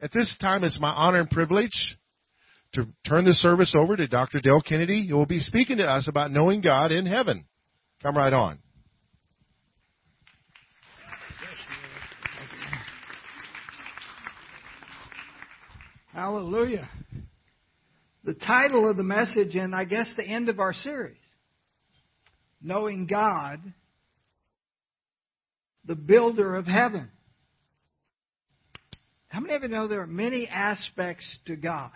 At this time, it's my honor and privilege to turn the service over to Dr. Dale Kennedy, who will be speaking to us about knowing God in heaven. Come right on. Hallelujah. The title of the message, and I guess the end of our series Knowing God, the builder of heaven. How many of you know there are many aspects to God?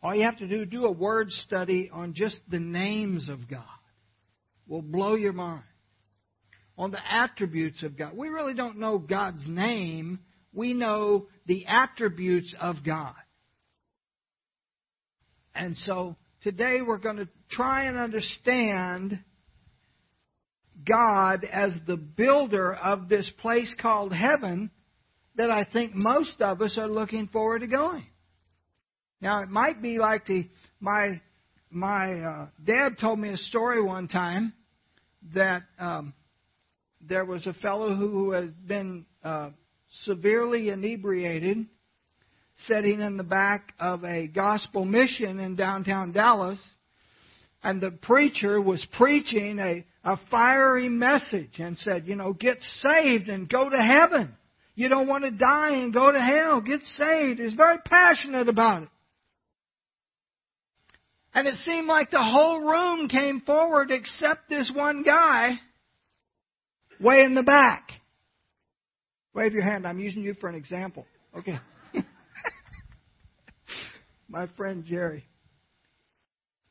All you have to do do a word study on just the names of God. Will blow your mind. On the attributes of God. We really don't know God's name. We know the attributes of God. And so today we're going to try and understand God as the builder of this place called heaven that I think most of us are looking forward to going. Now it might be like the my my uh, dad told me a story one time that um, there was a fellow who had been uh, severely inebriated sitting in the back of a gospel mission in downtown Dallas, and the preacher was preaching a, a fiery message and said, you know, get saved and go to heaven. You don't want to die and go to hell. Get saved. He's very passionate about it. And it seemed like the whole room came forward except this one guy way in the back. Wave your hand. I'm using you for an example. Okay. My friend Jerry.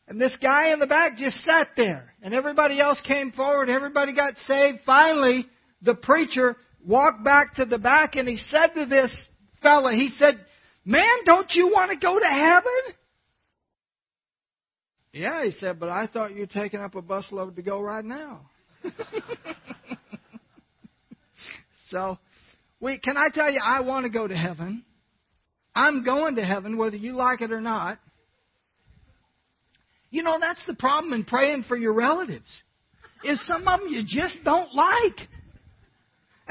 And this guy in the back just sat there. And everybody else came forward. Everybody got saved. Finally, the preacher walked back to the back and he said to this fella, he said, Man, don't you want to go to heaven? Yeah, he said, but I thought you were taking up a busload to go right now. so, we, can I tell you, I want to go to heaven. I'm going to heaven, whether you like it or not. You know, that's the problem in praying for your relatives. Is some of them you just don't like.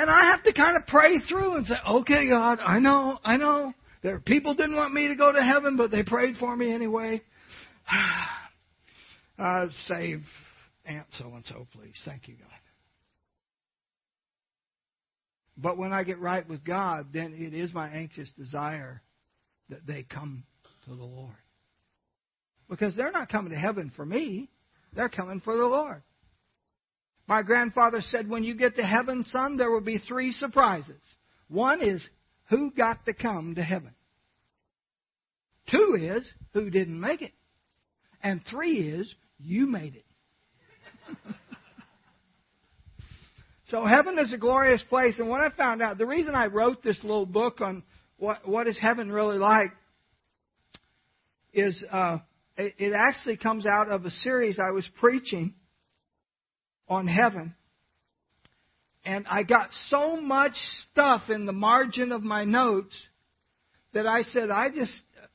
And I have to kind of pray through and say, okay, God, I know, I know. There people didn't want me to go to heaven, but they prayed for me anyway. uh, save Aunt so and so, please. Thank you, God. But when I get right with God, then it is my anxious desire that they come to the Lord. Because they're not coming to heaven for me, they're coming for the Lord. My grandfather said, when you get to heaven, son, there will be three surprises. One is, who got to come to heaven? Two is, who didn't make it? And three is, you made it. so heaven is a glorious place. And what I found out, the reason I wrote this little book on what, what is heaven really like is uh, it, it actually comes out of a series I was preaching on heaven. And I got so much stuff in the margin of my notes that I said, I just,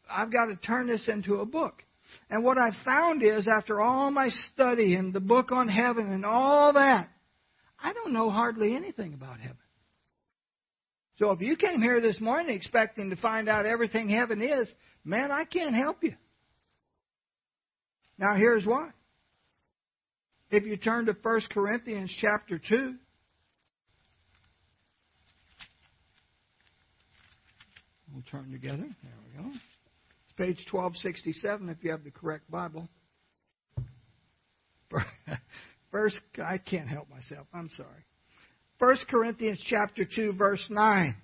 I've got to turn this into a book. And what I found is, after all my study and the book on heaven and all that, I don't know hardly anything about heaven. So if you came here this morning expecting to find out everything heaven is, man, I can't help you. Now here's why. If you turn to 1 Corinthians chapter 2, we'll turn together. There we go. It's page 1267 if you have the correct Bible. First, I can't help myself. I'm sorry. 1 Corinthians chapter 2 verse 9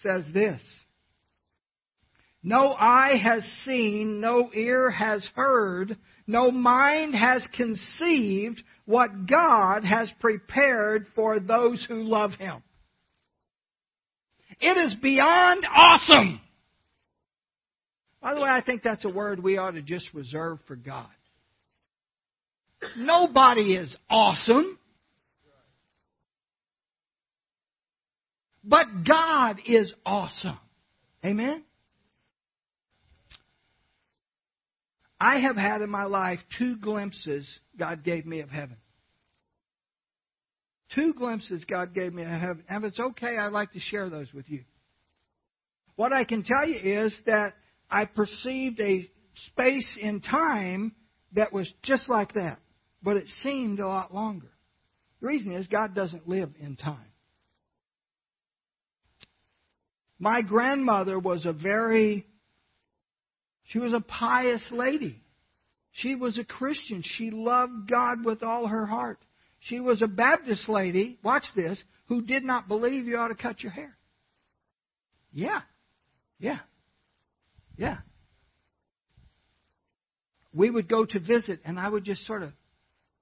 says this. No eye has seen, no ear has heard, no mind has conceived what God has prepared for those who love Him. It is beyond awesome. By the way, I think that's a word we ought to just reserve for God. Nobody is awesome. But God is awesome. Amen? I have had in my life two glimpses God gave me of heaven. Two glimpses God gave me of heaven. And if it's okay, I'd like to share those with you. What I can tell you is that I perceived a space in time that was just like that, but it seemed a lot longer. The reason is God doesn't live in time. My grandmother was a very, she was a pious lady. She was a Christian. She loved God with all her heart. She was a Baptist lady, watch this, who did not believe you ought to cut your hair. Yeah. Yeah. Yeah. We would go to visit, and I would just sort of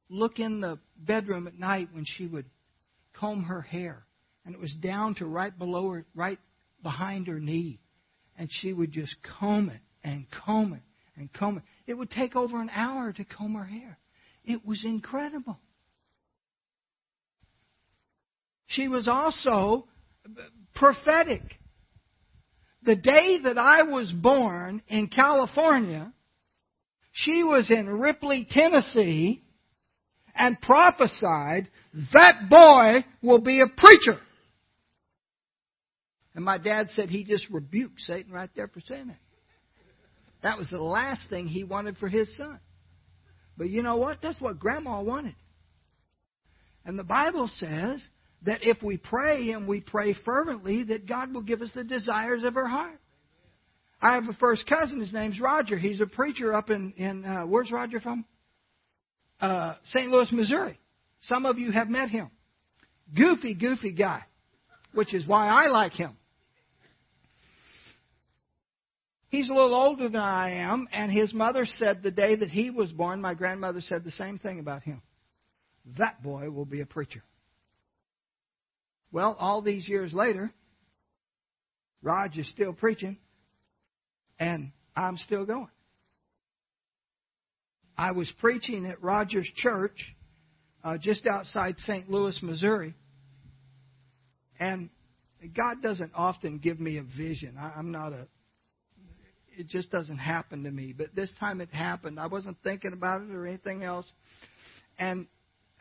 look in the bedroom at night when she would comb her hair. And it was down to right below her, right behind her knee. And she would just comb it and comb it and comb it. It would take over an hour to comb her hair. It was incredible. She was also prophetic. The day that I was born in California, she was in Ripley, Tennessee, and prophesied, that boy will be a preacher. And my dad said he just rebuked Satan right there for saying that. That was the last thing he wanted for his son. But you know what? That's what grandma wanted. And the Bible says that if we pray and we pray fervently, that God will give us the desires of our heart. I have a first cousin. His name's Roger. He's a preacher up in in uh, where's Roger from? Uh, St. Louis, Missouri. Some of you have met him. Goofy, goofy guy, which is why I like him. He's a little older than I am, and his mother said the day that he was born, my grandmother said the same thing about him. That boy will be a preacher. Well, all these years later, Raj is still preaching, and I'm still going. I was preaching at Rogers Church uh, just outside St. Louis, Missouri, and God doesn't often give me a vision. I, I'm not a it just doesn't happen to me. But this time it happened. I wasn't thinking about it or anything else. And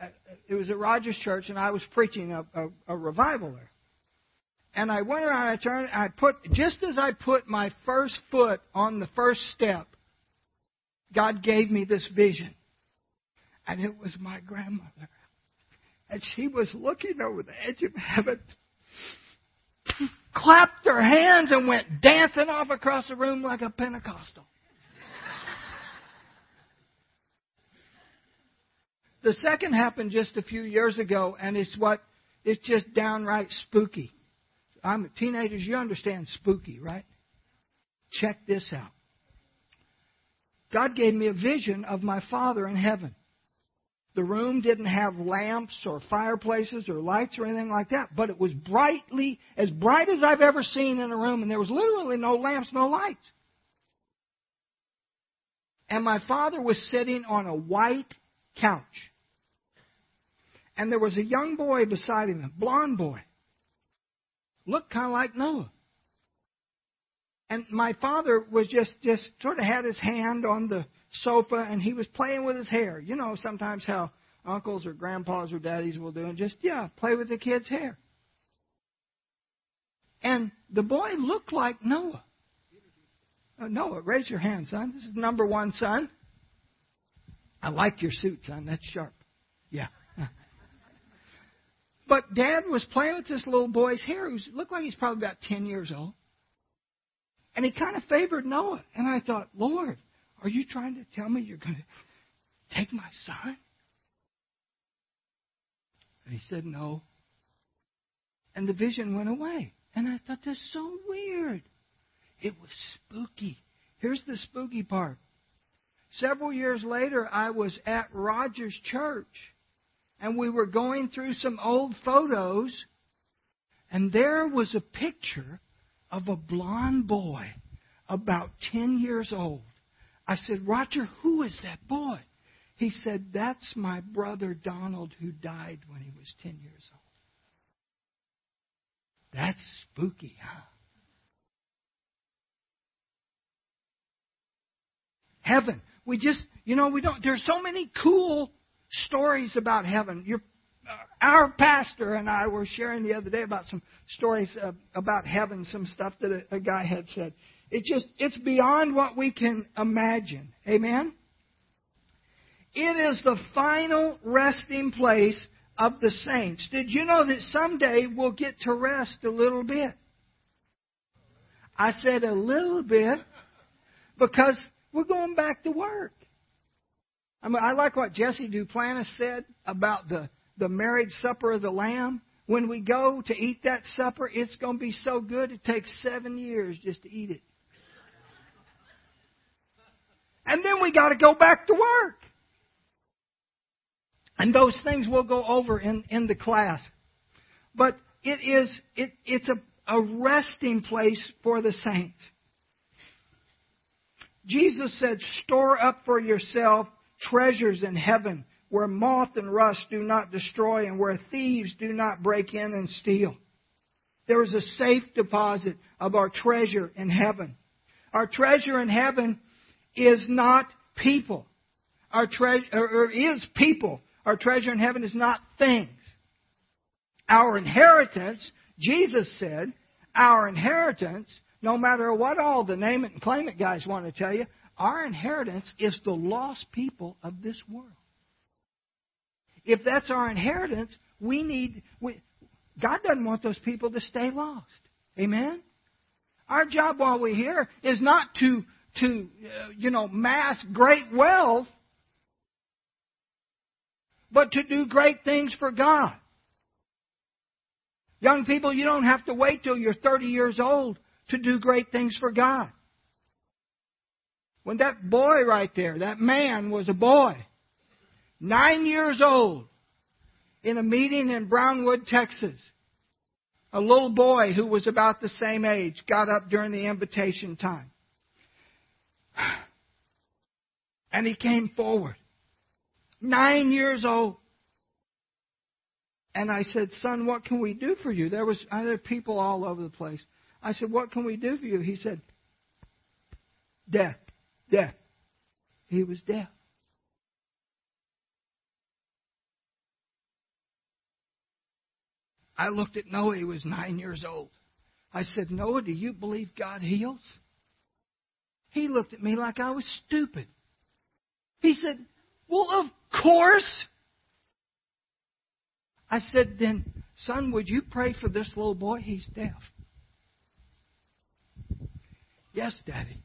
uh, it was at Rogers Church, and I was preaching a, a, a revival there. And I went around, I turned, I put, just as I put my first foot on the first step, God gave me this vision. And it was my grandmother. And she was looking over the edge of heaven clapped her hands and went dancing off across the room like a Pentecostal. the second happened just a few years ago, and it's what it's just downright spooky. I'm a teenagers, you understand spooky, right? Check this out. God gave me a vision of my Father in heaven. The room didn't have lamps or fireplaces or lights or anything like that, but it was brightly, as bright as I've ever seen in a room, and there was literally no lamps, no lights. And my father was sitting on a white couch. And there was a young boy beside him, a blond boy. Looked kind of like Noah. And my father was just, just sort of had his hand on the sofa and he was playing with his hair. You know, sometimes how uncles or grandpas or daddies will do, and just, yeah, play with the kid's hair. And the boy looked like Noah. Uh, Noah, raise your hand, son. This is number one, son. I like your suit, son. That's sharp. Yeah. but dad was playing with this little boy's hair who looked like he's probably about 10 years old. And he kind of favored Noah. And I thought, Lord, are you trying to tell me you're going to take my son? And he said, No. And the vision went away. And I thought, that's so weird. It was spooky. Here's the spooky part. Several years later, I was at Rogers Church, and we were going through some old photos, and there was a picture of a blond boy about 10 years old I said, Roger, who is that boy? He said, That's my brother Donald who died when he was 10 years old. That's spooky, huh? Heaven. We just, you know, we don't, there's so many cool stories about heaven. Uh, our pastor and I were sharing the other day about some stories uh, about heaven, some stuff that a, a guy had said. It just, it's beyond what we can imagine. Amen? It is the final resting place of the saints. Did you know that someday we'll get to rest a little bit? I said a little bit because we're going back to work. I mean, I like what Jesse Duplantis said about the, the marriage supper of the Lamb. When we go to eat that supper, it's going to be so good it takes seven years just to eat it. And then we got to go back to work. And those things we'll go over in, in the class. But it is, it, it's a, a resting place for the saints. Jesus said, store up for yourself treasures in heaven where moth and rust do not destroy and where thieves do not break in and steal. There is a safe deposit of our treasure in heaven. Our treasure in heaven is not people. Our treasure or is people. Our treasure in heaven is not things. Our inheritance, Jesus said, our inheritance, no matter what all the name it and claim it guys want to tell you, our inheritance is the lost people of this world. If that's our inheritance, we need. We, God doesn't want those people to stay lost. Amen. Our job while we're here is not to to uh, you know mass great wealth, but to do great things for God. Young people, you don't have to wait till you're 30 years old to do great things for God. When that boy right there, that man was a boy, nine years old, in a meeting in Brownwood, Texas, a little boy who was about the same age got up during the invitation time. And he came forward. Nine years old. And I said, Son, what can we do for you? There was other people all over the place. I said, What can we do for you? He said, Death. death. He was deaf. I looked at Noah, he was nine years old. I said, Noah, do you believe God heals? He looked at me like I was stupid. He said, Well, of course. I said, Then, son, would you pray for this little boy? He's deaf. Yes, Daddy.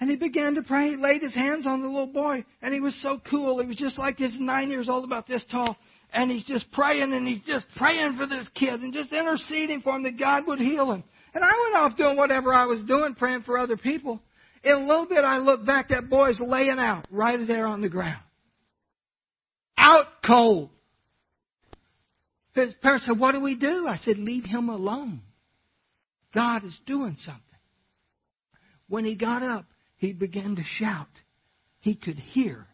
And he began to pray. He laid his hands on the little boy. And he was so cool. He was just like this nine years old, about this tall. And he's just praying and he's just praying for this kid and just interceding for him that God would heal him. And I went off doing whatever I was doing, praying for other people. In a little bit, I looked back, that boy's laying out right there on the ground. Out cold. His parents said, What do we do? I said, Leave him alone. God is doing something. When he got up, he began to shout. He could hear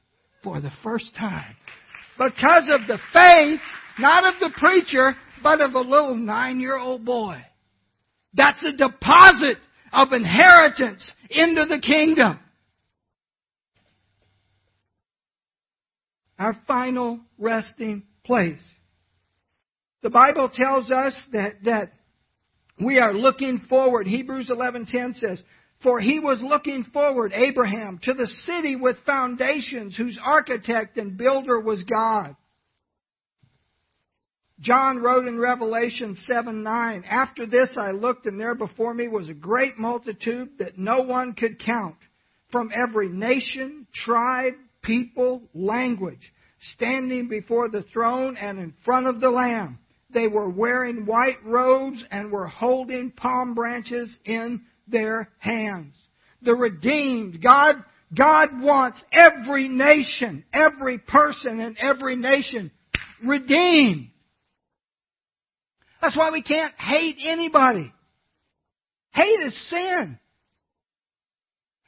for the first time. Because of the faith, not of the preacher, but of a little nine year old boy. That's a deposit of inheritance into the kingdom. Our final resting place. The Bible tells us that, that we are looking forward. Hebrews 11:10 says, for he was looking forward, Abraham, to the city with foundations, whose architect and builder was God. John wrote in Revelation 7 9, After this I looked, and there before me was a great multitude that no one could count, from every nation, tribe, people, language, standing before the throne and in front of the Lamb. They were wearing white robes and were holding palm branches in their hands. The redeemed, God, God wants every nation, every person in every nation redeemed. That's why we can't hate anybody. Hate is sin.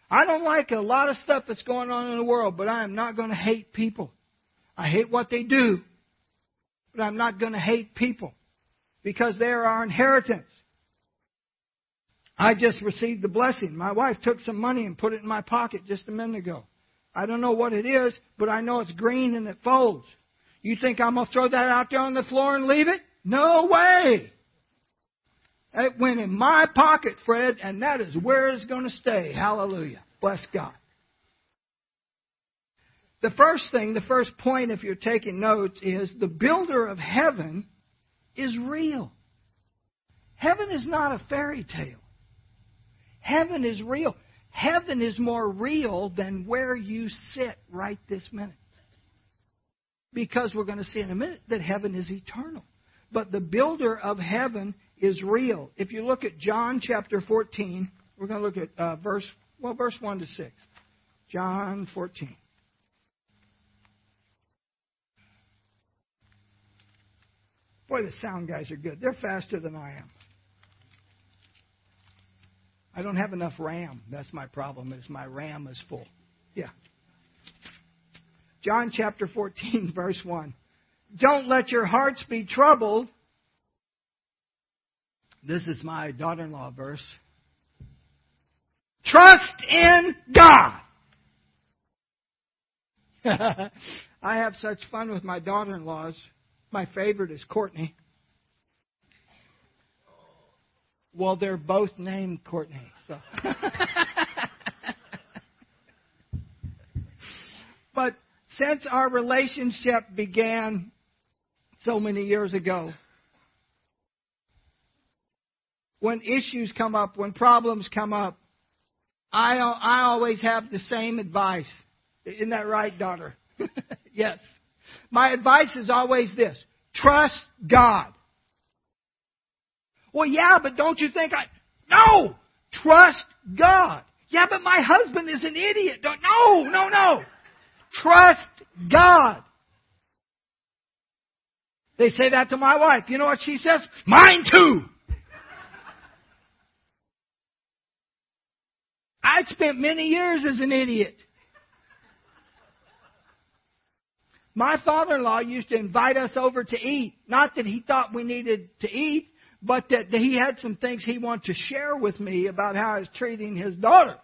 I don't like a lot of stuff that's going on in the world, but I am not going to hate people. I hate what they do, but I'm not going to hate people because they are our inheritance. I just received the blessing. My wife took some money and put it in my pocket just a minute ago. I don't know what it is, but I know it's green and it folds. You think I'm going to throw that out there on the floor and leave it? No way. It went in my pocket, Fred, and that is where it's going to stay. Hallelujah. Bless God. The first thing, the first point, if you're taking notes, is the builder of heaven is real. Heaven is not a fairy tale. Heaven is real. Heaven is more real than where you sit right this minute. Because we're going to see in a minute that heaven is eternal. But the builder of heaven is real. If you look at John chapter 14, we're going to look at uh, verse, well, verse 1 to 6. John 14. Boy, the sound guys are good. They're faster than I am. I don't have enough RAM. That's my problem. Is my RAM is full. Yeah. John chapter 14 verse 1. Don't let your hearts be troubled. This is my daughter-in-law verse. Trust in God. I have such fun with my daughter-in-laws. My favorite is Courtney. Well, they're both named Courtney. So. but since our relationship began so many years ago, when issues come up, when problems come up, I, I always have the same advice. Isn't that right, daughter? yes. My advice is always this trust God. Well, yeah, but don't you think I. No! Trust God. Yeah, but my husband is an idiot. Don't, no, no, no. Trust God. They say that to my wife. You know what she says? Mine too. I spent many years as an idiot. My father-in-law used to invite us over to eat. Not that he thought we needed to eat, but that he had some things he wanted to share with me about how I was treating his daughter.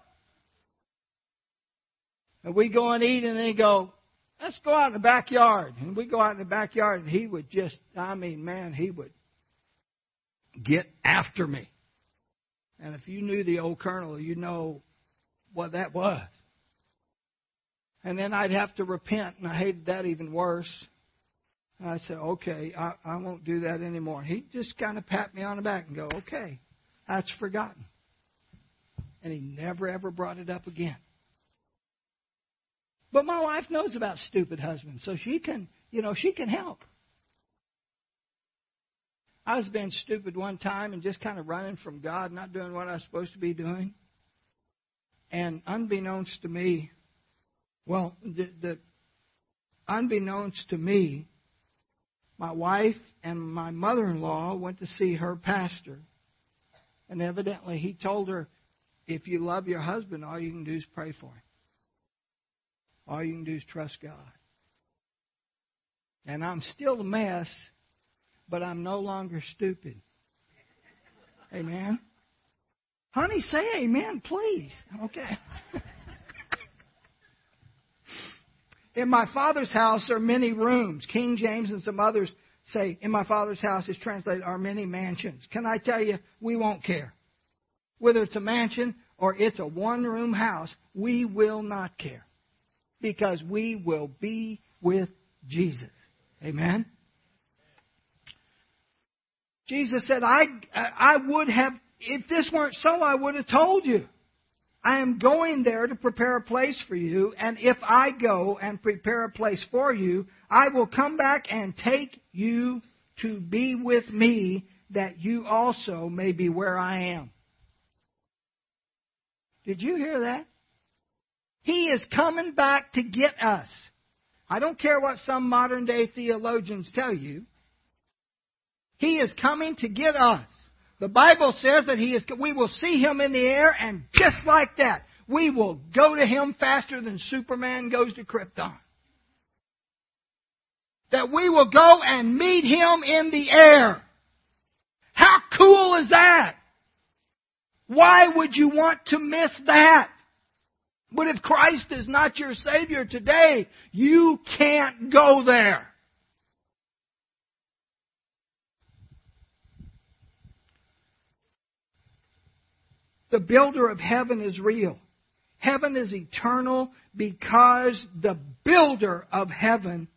And we go and eat and they go, let's go out in the backyard. And we go out in the backyard and he would just, I mean, man, he would get after me. And if you knew the old colonel, you know what that was. And then I'd have to repent, and I hated that even worse. I said, okay, I, I won't do that anymore. He'd just kind of pat me on the back and go, okay, that's forgotten. And he never ever brought it up again. But my wife knows about stupid husbands, so she can, you know, she can help. I was being stupid one time and just kind of running from God, not doing what I was supposed to be doing. And unbeknownst to me, well, the, the unbeknownst to me, my wife and my mother in law went to see her pastor. And evidently he told her, if you love your husband, all you can do is pray for him. All you can do is trust God. And I'm still a mess, but I'm no longer stupid. Amen. Honey, say amen, please. Okay. In my father's house are many rooms. King James and some others say, in my father's house is translated, are many mansions. Can I tell you, we won't care. Whether it's a mansion or it's a one room house, we will not care. Because we will be with Jesus. Amen? Jesus said, I, I would have, if this weren't so, I would have told you. I am going there to prepare a place for you, and if I go and prepare a place for you, I will come back and take you to be with me, that you also may be where I am. Did you hear that? He is coming back to get us. I don't care what some modern day theologians tell you. He is coming to get us. The Bible says that he is, we will see him in the air, and just like that, we will go to him faster than Superman goes to Krypton. That we will go and meet him in the air. How cool is that? Why would you want to miss that? But if Christ is not your Savior today, you can't go there. The builder of heaven is real. Heaven is eternal because the builder of heaven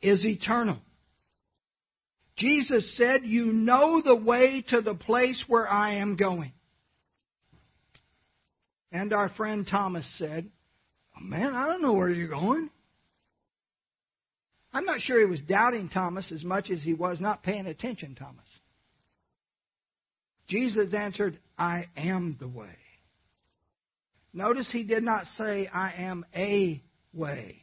is eternal. Jesus said, You know the way to the place where I am going. And our friend Thomas said, oh, Man, I don't know where you're going. I'm not sure he was doubting Thomas as much as he was not paying attention, Thomas. Jesus answered, I am the way. Notice he did not say, I am a way.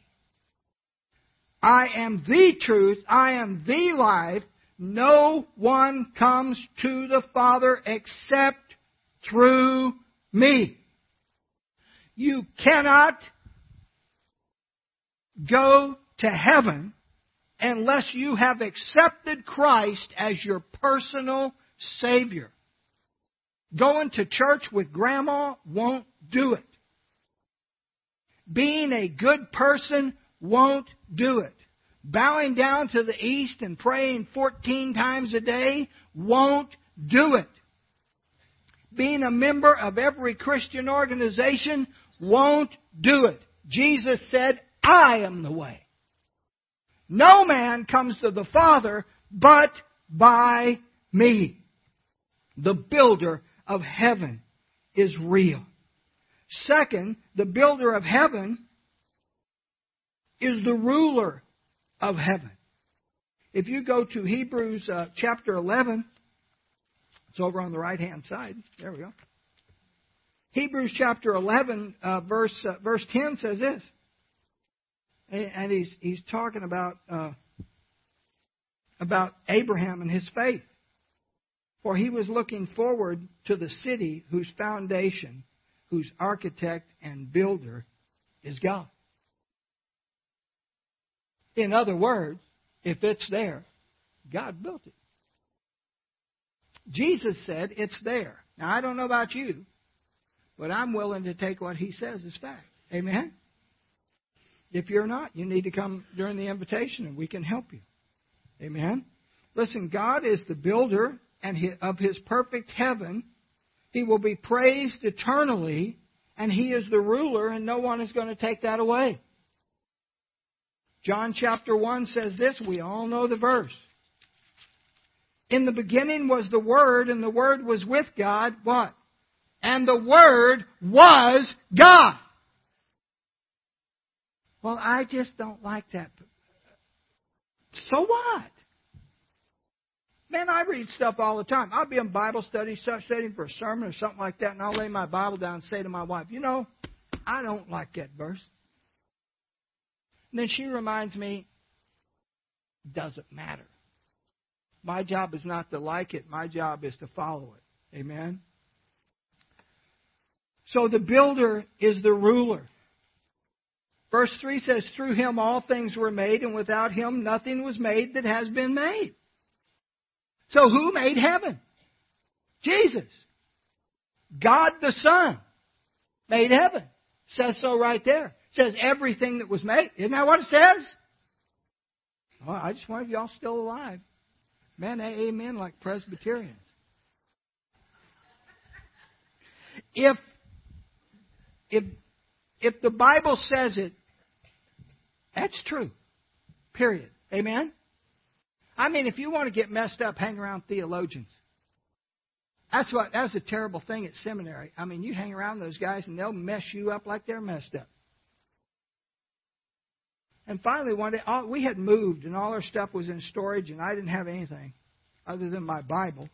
I am the truth. I am the life. No one comes to the Father except through me. You cannot go to heaven unless you have accepted Christ as your personal Savior. Going to church with grandma won't do it. Being a good person won't do it. Bowing down to the east and praying 14 times a day won't do it. Being a member of every Christian organization won't do it. Jesus said, I am the way. No man comes to the Father but by me. The builder of heaven is real. Second, the builder of heaven is the ruler of heaven. If you go to Hebrews uh, chapter 11, it's over on the right hand side. There we go. Hebrews chapter 11, uh, verse, uh, verse 10 says this. And he's, he's talking about, uh, about Abraham and his faith. For he was looking forward to the city whose foundation, whose architect and builder is God. In other words, if it's there, God built it. Jesus said it's there. Now, I don't know about you, but I'm willing to take what he says as fact. Amen? If you're not, you need to come during the invitation and we can help you. Amen? Listen, God is the builder and of his perfect heaven. He will be praised eternally, and he is the ruler, and no one is going to take that away. John chapter 1 says this, we all know the verse. In the beginning was the Word, and the Word was with God. What? And the Word was God. Well, I just don't like that. So what? Man, I read stuff all the time. I'll be in Bible study, studying for a sermon or something like that, and I'll lay my Bible down and say to my wife, you know, I don't like that verse. And then she reminds me, doesn't matter. My job is not to like it. My job is to follow it. Amen? So the builder is the ruler. Verse 3 says, Through him all things were made, and without him nothing was made that has been made. So who made heaven? Jesus. God the Son made heaven. Says so right there. Says everything that was made. Isn't that what it says? Well, I just wonder if y'all still alive. Man, amen like Presbyterians. If if if the Bible says it, that's true. Period. Amen? I mean, if you want to get messed up, hang around theologians. That's what that's a terrible thing at seminary. I mean, you hang around those guys and they'll mess you up like they're messed up. And finally, one day, all, we had moved and all our stuff was in storage, and I didn't have anything other than my Bible.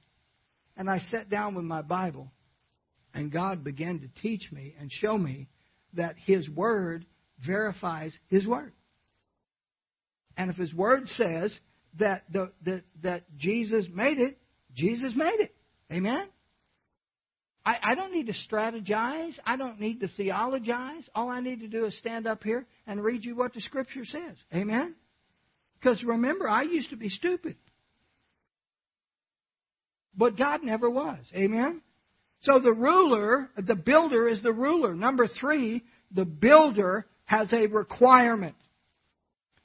And I sat down with my Bible, and God began to teach me and show me that His Word verifies His Word. And if His Word says that, the, the, that Jesus made it, Jesus made it. Amen? I, I don't need to strategize. I don't need to theologize. All I need to do is stand up here and read you what the Scripture says. Amen? Because remember, I used to be stupid. But God never was. Amen? So the ruler, the builder is the ruler. Number three, the builder has a requirement.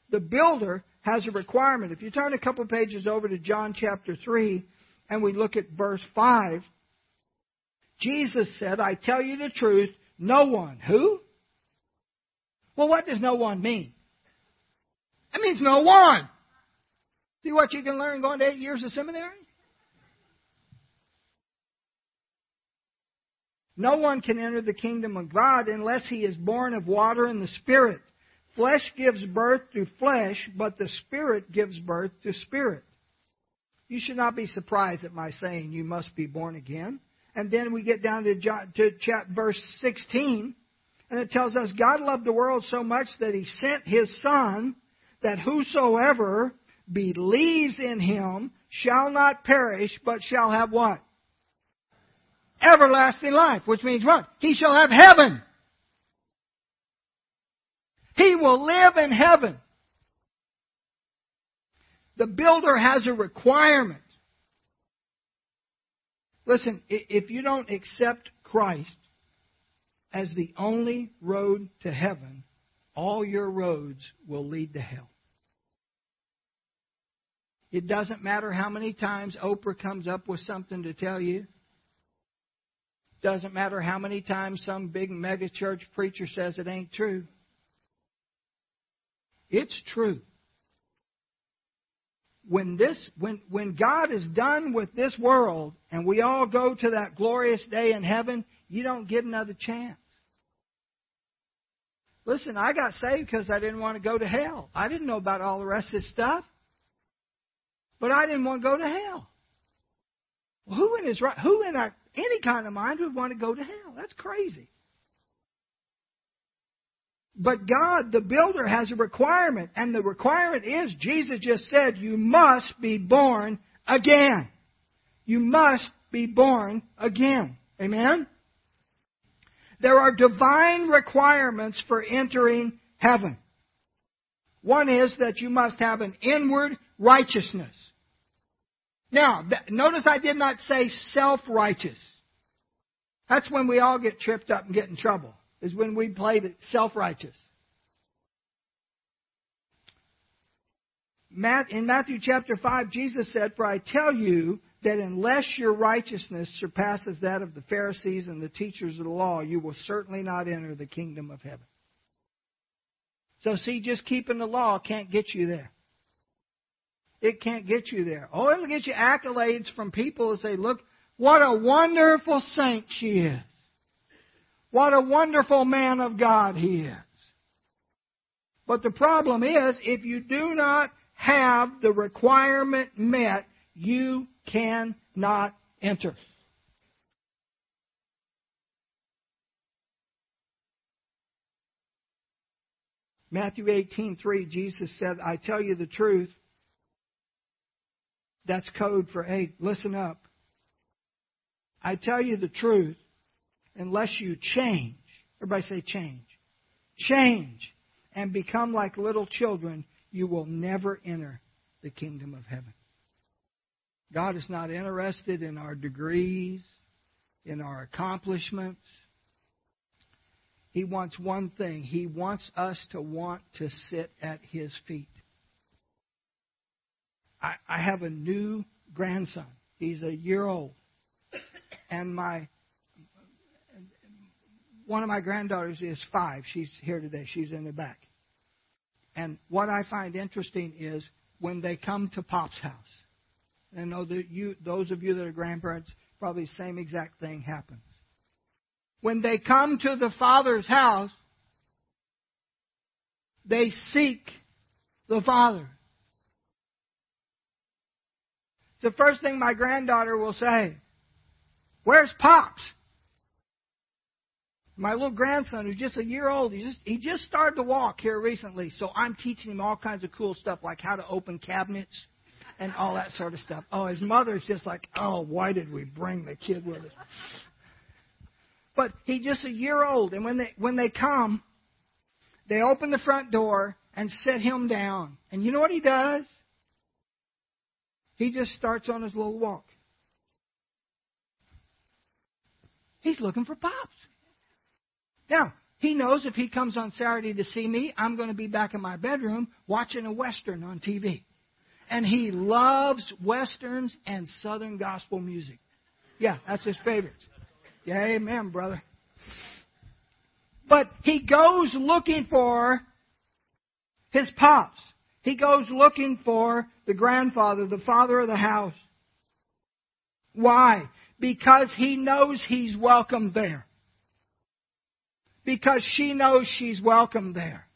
The builder has a requirement. If you turn a couple pages over to John chapter 3 and we look at verse 5, Jesus said, I tell you the truth, no one. Who? Well, what does no one mean? That means no one. See what you can learn going to eight years of seminary? No one can enter the kingdom of God unless he is born of water and the Spirit. Flesh gives birth to flesh, but the Spirit gives birth to spirit. You should not be surprised at my saying you must be born again. And then we get down to, John, to chapter, verse 16, and it tells us God loved the world so much that He sent His Son, that whosoever believes in Him shall not perish, but shall have what? Everlasting life, which means what? He shall have heaven. He will live in heaven. The builder has a requirement. Listen, if you don't accept Christ as the only road to heaven, all your roads will lead to hell. It doesn't matter how many times Oprah comes up with something to tell you. Doesn't matter how many times some big mega church preacher says it ain't true. It's true when this when when God is done with this world and we all go to that glorious day in heaven, you don't get another chance. Listen, I got saved because I didn't want to go to hell. I didn't know about all the rest of this stuff. But I didn't want to go to hell. Who in his right who in a, any kind of mind would want to go to hell? That's crazy. But God, the builder, has a requirement, and the requirement is, Jesus just said, you must be born again. You must be born again. Amen? There are divine requirements for entering heaven. One is that you must have an inward righteousness. Now, notice I did not say self-righteous. That's when we all get tripped up and get in trouble is when we play the self righteous. In Matthew chapter 5, Jesus said, For I tell you that unless your righteousness surpasses that of the Pharisees and the teachers of the law, you will certainly not enter the kingdom of heaven. So, see, just keeping the law can't get you there. It can't get you there. Oh, it'll get you accolades from people who say, Look, what a wonderful saint she is. What a wonderful man of God he is. But the problem is, if you do not have the requirement met, you cannot enter. Matthew 18:3 Jesus said, "I tell you the truth." That's code for hey, listen up. I tell you the truth unless you change. Everybody say change. Change and become like little children, you will never enter the kingdom of heaven. God is not interested in our degrees, in our accomplishments. He wants one thing. He wants us to want to sit at His feet. I, I have a new grandson. He's a year old. And my one of my granddaughters is five. She's here today. She's in the back. And what I find interesting is when they come to Pop's house. I know that you, those of you that are grandparents, probably the same exact thing happens. When they come to the Father's house, they seek the Father. It's the first thing my granddaughter will say. Where's Pops? my little grandson who's just a year old, he just he just started to walk here recently, so I'm teaching him all kinds of cool stuff like how to open cabinets and all that sort of stuff. Oh, his mother's just like, "Oh, why did we bring the kid with us?" But he's just a year old, and when they when they come, they open the front door and set him down. And you know what he does? He just starts on his little walk. He's looking for pops. Now, he knows if he comes on Saturday to see me, I'm going to be back in my bedroom watching a Western on TV. And he loves Westerns and Southern gospel music. Yeah, that's his favorites. Yeah, amen, brother. But he goes looking for his pops. He goes looking for the grandfather, the father of the house. Why? Because he knows he's welcome there. Because she knows she's welcome there.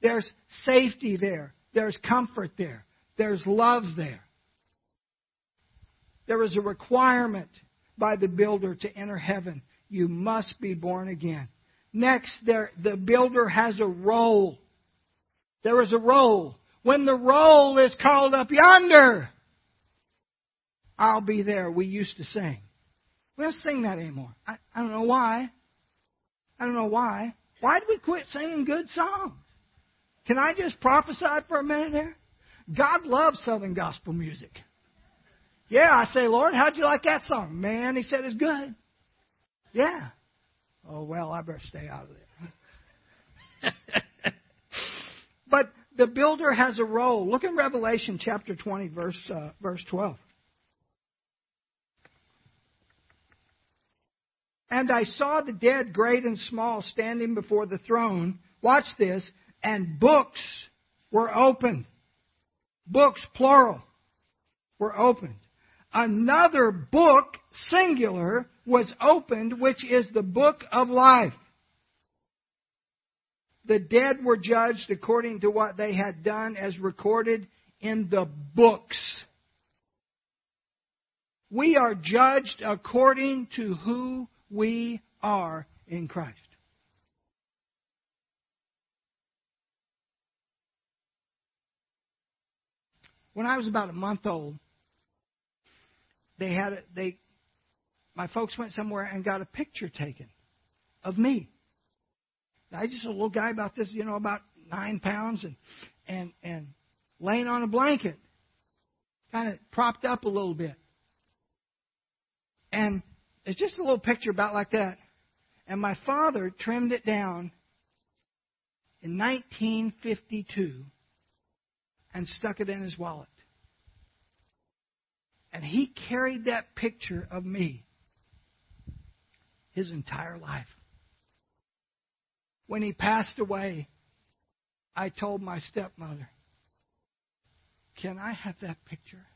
There's safety there. There's comfort there. There's love there. There is a requirement by the builder to enter heaven. You must be born again. Next, there, the builder has a role. There is a role. When the roll is called up yonder, I'll be there. We used to sing. We don't sing that anymore. I, I don't know why. I don't know why. Why did we quit singing good songs? Can I just prophesy for a minute here? God loves Southern gospel music. Yeah, I say, Lord, how'd you like that song? Man, he said it's good. Yeah. Oh, well, I better stay out of there. but the builder has a role. Look in Revelation chapter 20, verse, uh, verse 12. And I saw the dead, great and small, standing before the throne. Watch this. And books were opened. Books, plural, were opened. Another book, singular, was opened, which is the book of life. The dead were judged according to what they had done as recorded in the books. We are judged according to who we are in Christ. When I was about a month old, they had a, they my folks went somewhere and got a picture taken of me. I just a little guy about this, you know, about nine pounds and and and laying on a blanket, kind of propped up a little bit. And it's just a little picture about like that. And my father trimmed it down in 1952 and stuck it in his wallet. And he carried that picture of me his entire life. When he passed away, I told my stepmother, Can I have that picture?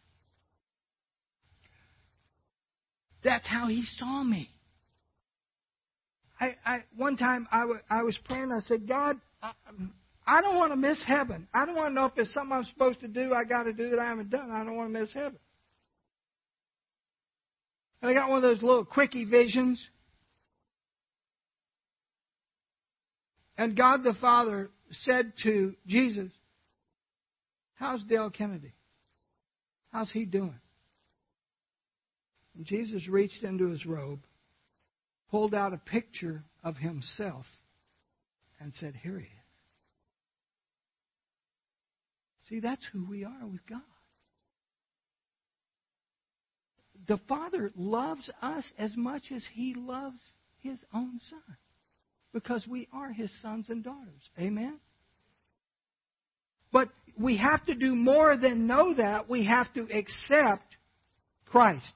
That's how he saw me. I, I one time I, w- I was praying. I said, God, I, I don't want to miss heaven. I don't want to know if there's something I'm supposed to do. I got to do that I haven't done. I don't want to miss heaven. And I got one of those little quickie visions. And God the Father said to Jesus, How's Dale Kennedy? How's he doing? And Jesus reached into his robe, pulled out a picture of himself, and said, Here he is. See, that's who we are with God. The Father loves us as much as He loves His own Son because we are His sons and daughters. Amen? But we have to do more than know that. We have to accept Christ.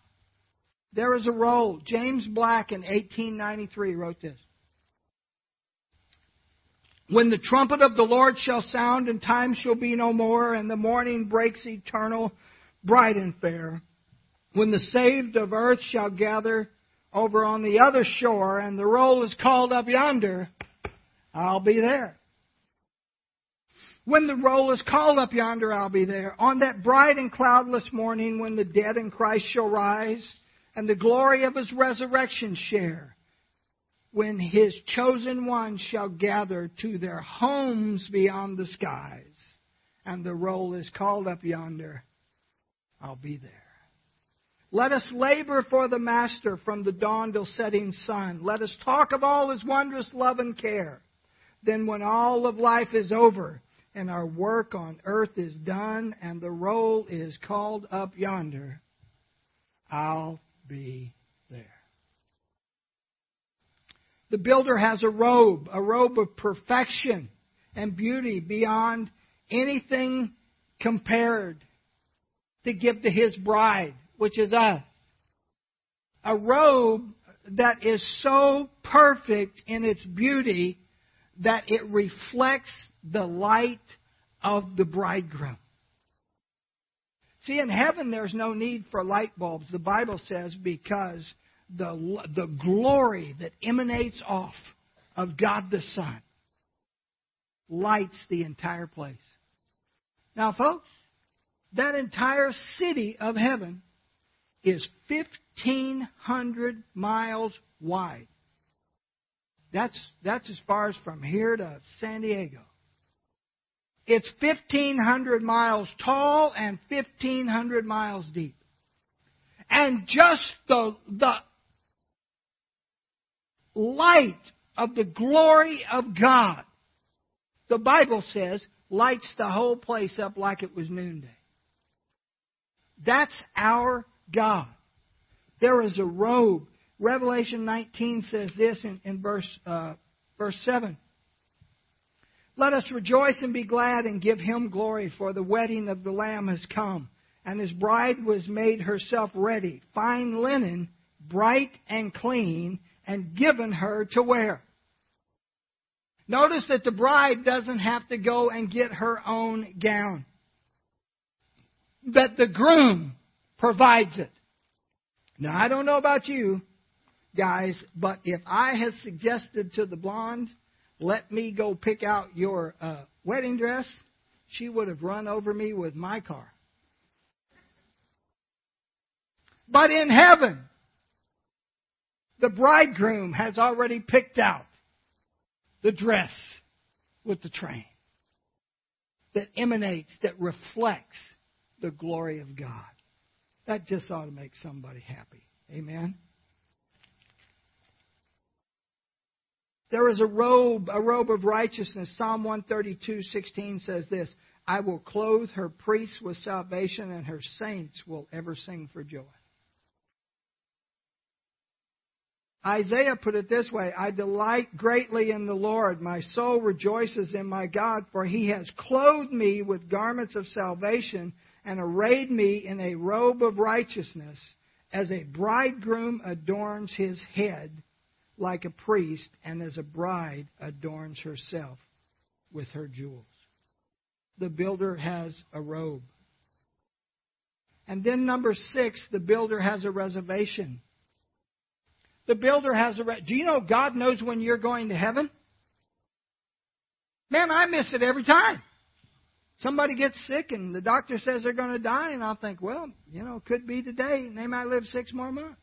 There is a role. James Black in 1893 wrote this. When the trumpet of the Lord shall sound and time shall be no more and the morning breaks eternal, bright and fair, when the saved of earth shall gather over on the other shore and the roll is called up yonder, I'll be there. When the roll is called up yonder, I'll be there. On that bright and cloudless morning when the dead in Christ shall rise and the glory of his resurrection share, when his chosen ones shall gather to their homes beyond the skies and the roll is called up yonder, I'll be there. Let us labor for the Master from the dawn till setting sun. Let us talk of all his wondrous love and care. Then when all of life is over and our work on earth is done and the roll is called up yonder, I'll be there. The builder has a robe, a robe of perfection and beauty beyond anything compared to give to his bride which is us. A robe that is so perfect in its beauty that it reflects the light of the bridegroom. See, in heaven there's no need for light bulbs, the Bible says, because the, the glory that emanates off of God the Son lights the entire place. Now, folks, that entire city of heaven is 1,500 miles wide. That's, that's as far as from here to San Diego. It's 1,500 miles tall and 1,500 miles deep. And just the, the light of the glory of God, the Bible says, lights the whole place up like it was noonday. That's our God. There is a robe. Revelation 19 says this in, in verse, uh, verse 7. Let us rejoice and be glad and give him glory, for the wedding of the Lamb has come, and his bride was made herself ready, fine linen, bright and clean, and given her to wear. Notice that the bride doesn't have to go and get her own gown. That the groom provides it. Now, I don't know about you guys, but if I had suggested to the blonde, let me go pick out your uh, wedding dress, she would have run over me with my car. But in heaven, the bridegroom has already picked out the dress with the train that emanates, that reflects the glory of God. That just ought to make somebody happy. Amen. There is a robe, a robe of righteousness. Psalm 132:16 says this, I will clothe her priests with salvation and her saints will ever sing for joy. Isaiah put it this way I delight greatly in the Lord. My soul rejoices in my God, for he has clothed me with garments of salvation and arrayed me in a robe of righteousness, as a bridegroom adorns his head like a priest, and as a bride adorns herself with her jewels. The builder has a robe. And then number six, the builder has a reservation. The builder has a. Re- Do you know God knows when you're going to heaven? Man, I miss it every time. Somebody gets sick and the doctor says they're going to die, and I'll think, well, you know, could be today, and they might live six more months.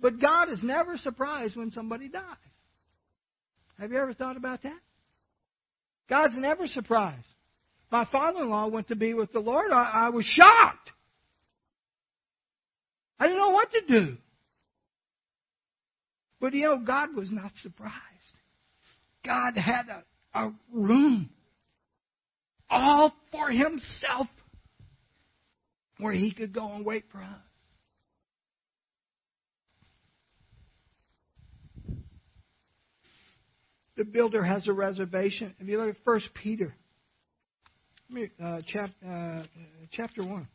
But God is never surprised when somebody dies. Have you ever thought about that? God's never surprised. My father in law went to be with the Lord. I, I was shocked. I didn't know what to do. But you know, God was not surprised. God had a, a room all for himself where he could go and wait for us. The builder has a reservation. If you look at First Peter, uh, chap, uh, chapter one.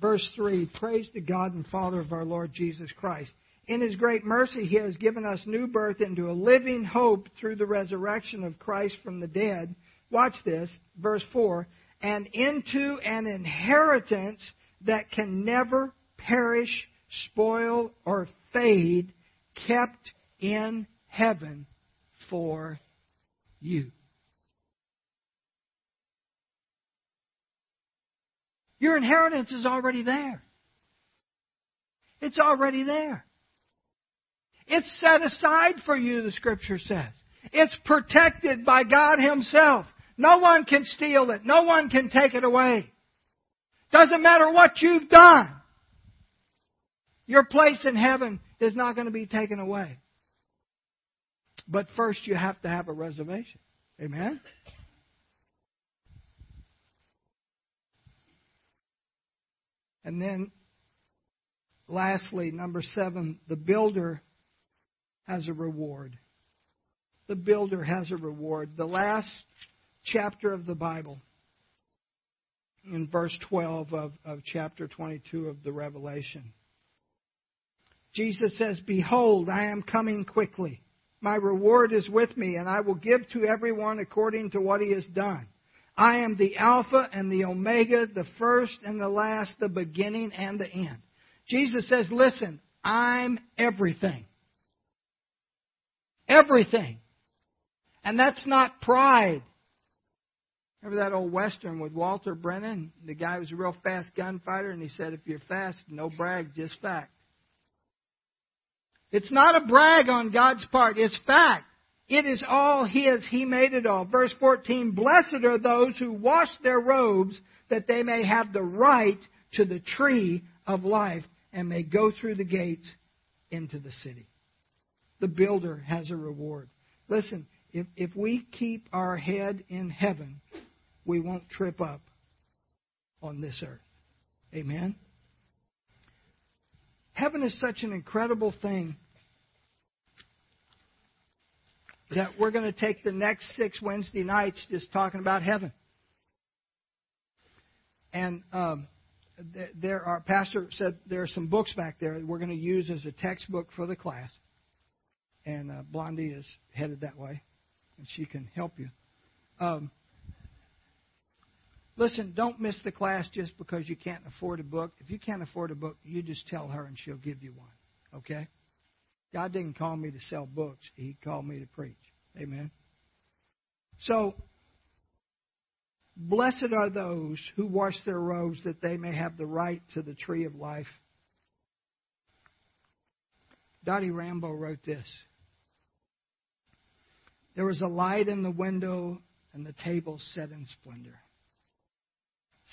Verse 3 Praise to God and Father of our Lord Jesus Christ in His great mercy, He has given us new birth into a living hope through the resurrection of Christ from the dead. Watch this, verse 4 and into an inheritance that can never perish, spoil, or fade, kept in heaven for you. Your inheritance is already there. It's already there. It's set aside for you, the scripture says. It's protected by God Himself. No one can steal it. No one can take it away. Doesn't matter what you've done. Your place in heaven is not going to be taken away. But first you have to have a reservation. Amen? And then, lastly, number seven, the builder has a reward. The builder has a reward. The last chapter of the Bible. in verse 12 of, of chapter 22 of the Revelation. Jesus says, Behold, I am coming quickly. My reward is with me, and I will give to everyone according to what he has done. I am the Alpha and the Omega, the first and the last, the beginning and the end. Jesus says, Listen, I'm everything. Everything. And that's not pride. Remember that old Western with Walter Brennan? The guy was a real fast gunfighter, and he said, If you're fast, no brag, just fact. It's not a brag on God's part, it's fact. It is all His. He made it all. Verse 14 Blessed are those who wash their robes that they may have the right to the tree of life and may go through the gates into the city. The builder has a reward. Listen, if, if we keep our head in heaven, we won't trip up on this earth. Amen? Heaven is such an incredible thing that we're going to take the next six Wednesday nights just talking about heaven. And um, there are, Pastor said there are some books back there that we're going to use as a textbook for the class. And uh, Blondie is headed that way, and she can help you. Um, listen, don't miss the class just because you can't afford a book. If you can't afford a book, you just tell her and she'll give you one. Okay? God didn't call me to sell books, He called me to preach. Amen. So, blessed are those who wash their robes that they may have the right to the tree of life. Dottie Rambo wrote this. There was a light in the window and the table set in splendor.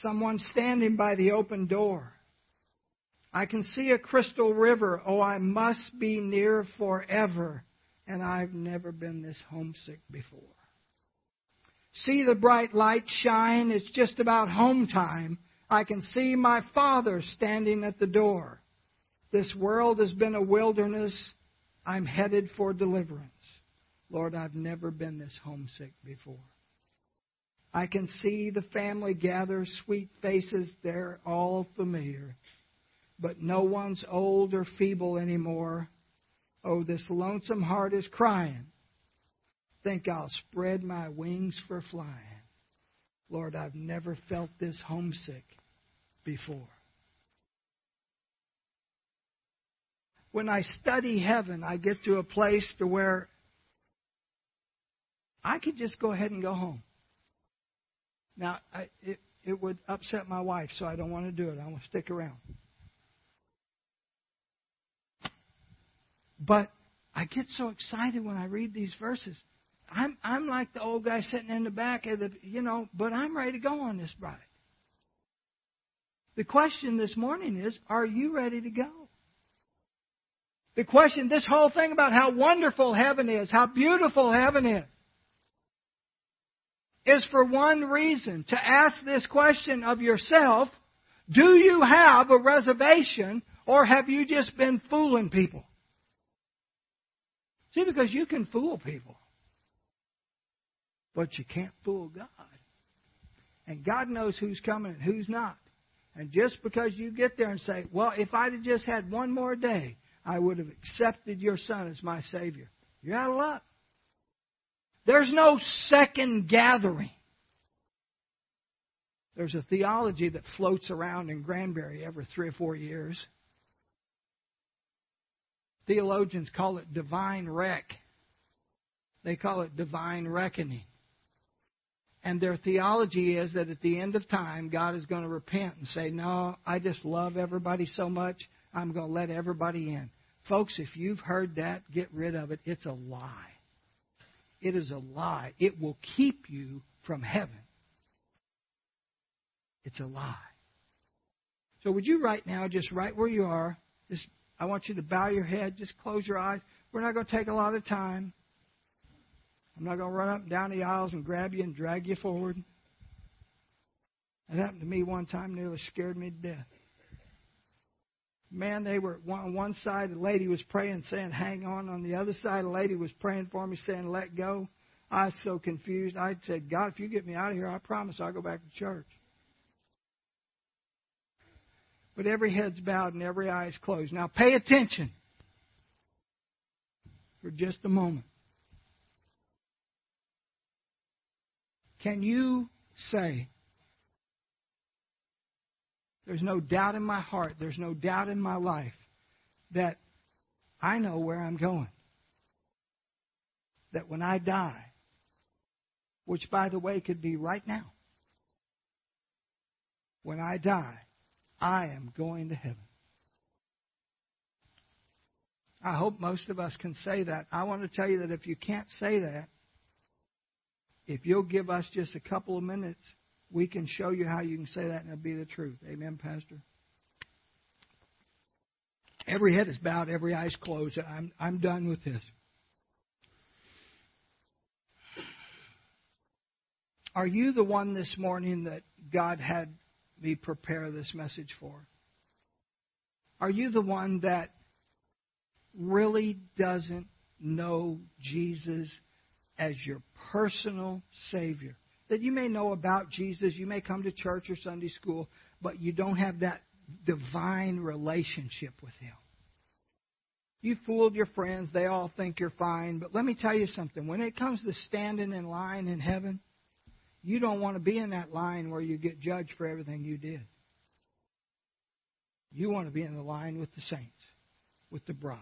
Someone standing by the open door. I can see a crystal river. Oh, I must be near forever, and I've never been this homesick before. See the bright light shine. It's just about home time. I can see my Father standing at the door. This world has been a wilderness. I'm headed for deliverance. Lord, I've never been this homesick before. I can see the family gather, sweet faces, they're all familiar. But no one's old or feeble anymore. Oh, this lonesome heart is crying. Think I'll spread my wings for flying. Lord, I've never felt this homesick before. When I study heaven, I get to a place to where I could just go ahead and go home. Now, I, it, it would upset my wife, so I don't want to do it. I want to stick around. But I get so excited when I read these verses. I'm I'm like the old guy sitting in the back of the you know, but I'm ready to go on this ride. The question this morning is, are you ready to go? The question, this whole thing about how wonderful heaven is, how beautiful heaven is, is for one reason to ask this question of yourself do you have a reservation or have you just been fooling people? See, because you can fool people, but you can't fool God. And God knows who's coming and who's not. And just because you get there and say, well, if I'd have just had one more day, I would have accepted your son as my Savior. You're out of luck. There's no second gathering. There's a theology that floats around in Granbury every three or four years. Theologians call it divine wreck. They call it divine reckoning. And their theology is that at the end of time, God is going to repent and say, No, I just love everybody so much, I'm going to let everybody in. Folks, if you've heard that, get rid of it. It's a lie. It is a lie. It will keep you from heaven. It's a lie. So would you right now, just right where you are, just I want you to bow your head, just close your eyes. We're not going to take a lot of time. I'm not going to run up and down the aisles and grab you and drag you forward. That happened to me one time, nearly scared me to death. Man, they were on one side, the lady was praying, saying, hang on. On the other side, the lady was praying for me, saying, let go. I was so confused. I said, God, if you get me out of here, I promise I'll go back to church. But every head's bowed and every eye is closed. Now pay attention for just a moment. Can you say, there's no doubt in my heart, there's no doubt in my life that I know where I'm going? That when I die, which by the way could be right now, when I die, I am going to heaven. I hope most of us can say that. I want to tell you that if you can't say that, if you'll give us just a couple of minutes, we can show you how you can say that and it'll be the truth. Amen, Pastor? Every head is bowed, every eye is closed. I'm, I'm done with this. Are you the one this morning that God had me prepare this message for? Are you the one that really doesn't know Jesus as your personal Savior? That you may know about Jesus, you may come to church or Sunday school, but you don't have that divine relationship with Him. You fooled your friends, they all think you're fine, but let me tell you something. When it comes to standing in line in heaven, you don't want to be in that line where you get judged for everything you did. You want to be in the line with the saints, with the bride.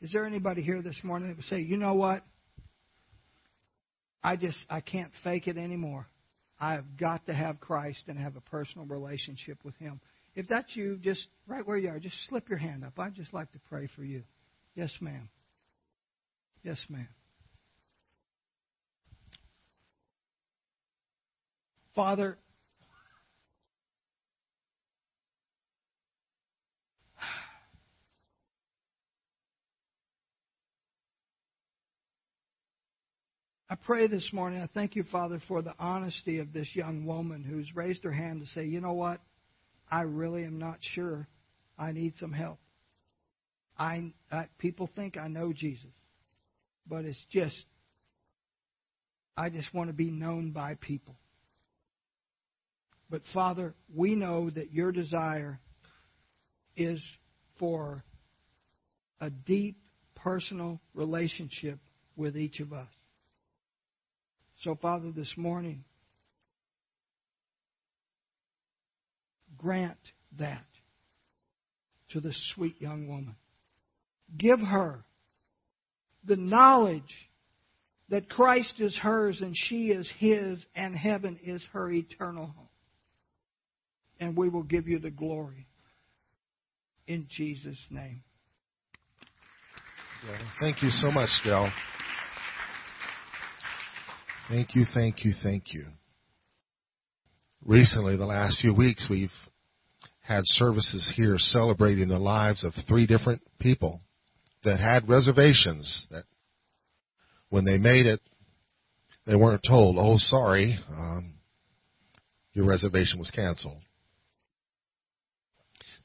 Is there anybody here this morning that would say, you know what? I just I can't fake it anymore. I have got to have Christ and have a personal relationship with Him. If that's you, just right where you are, just slip your hand up. I'd just like to pray for you. Yes, ma'am. Yes, ma'am. Father, I pray this morning, I thank you, Father, for the honesty of this young woman who's raised her hand to say, you know what? I really am not sure. I need some help. I, I people think I know Jesus, but it's just I just want to be known by people. But Father, we know that your desire is for a deep personal relationship with each of us. So, Father, this morning, grant that to the sweet young woman. Give her the knowledge that Christ is hers and she is his and heaven is her eternal home and we will give you the glory. In Jesus' name. Thank you so much, Del. Thank you, thank you, thank you. Recently, the last few weeks, we've had services here celebrating the lives of three different people that had reservations that when they made it, they weren't told, oh, sorry, um, your reservation was canceled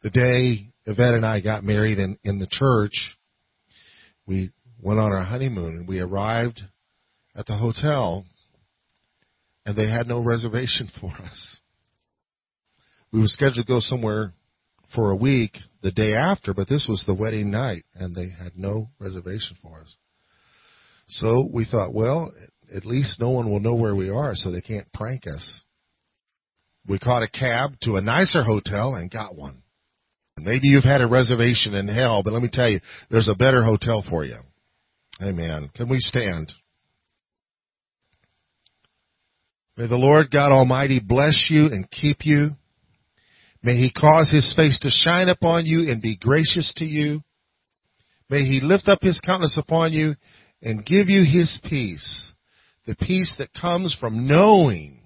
the day Yvette and I got married in, in the church, we went on our honeymoon and we arrived at the hotel and they had no reservation for us. We were scheduled to go somewhere for a week the day after, but this was the wedding night and they had no reservation for us. So we thought, well, at least no one will know where we are so they can't prank us. We caught a cab to a nicer hotel and got one. Maybe you've had a reservation in hell, but let me tell you, there's a better hotel for you. Amen. Can we stand? May the Lord God Almighty bless you and keep you. May He cause His face to shine upon you and be gracious to you. May He lift up His countenance upon you and give you His peace. The peace that comes from knowing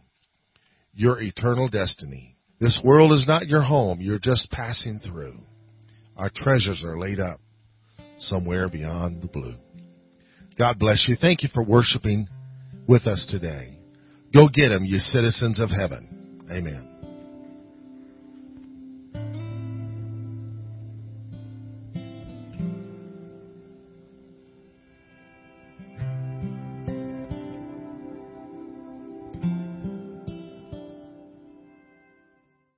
your eternal destiny. This world is not your home. You're just passing through. Our treasures are laid up somewhere beyond the blue. God bless you. Thank you for worshiping with us today. Go get them, you citizens of heaven. Amen.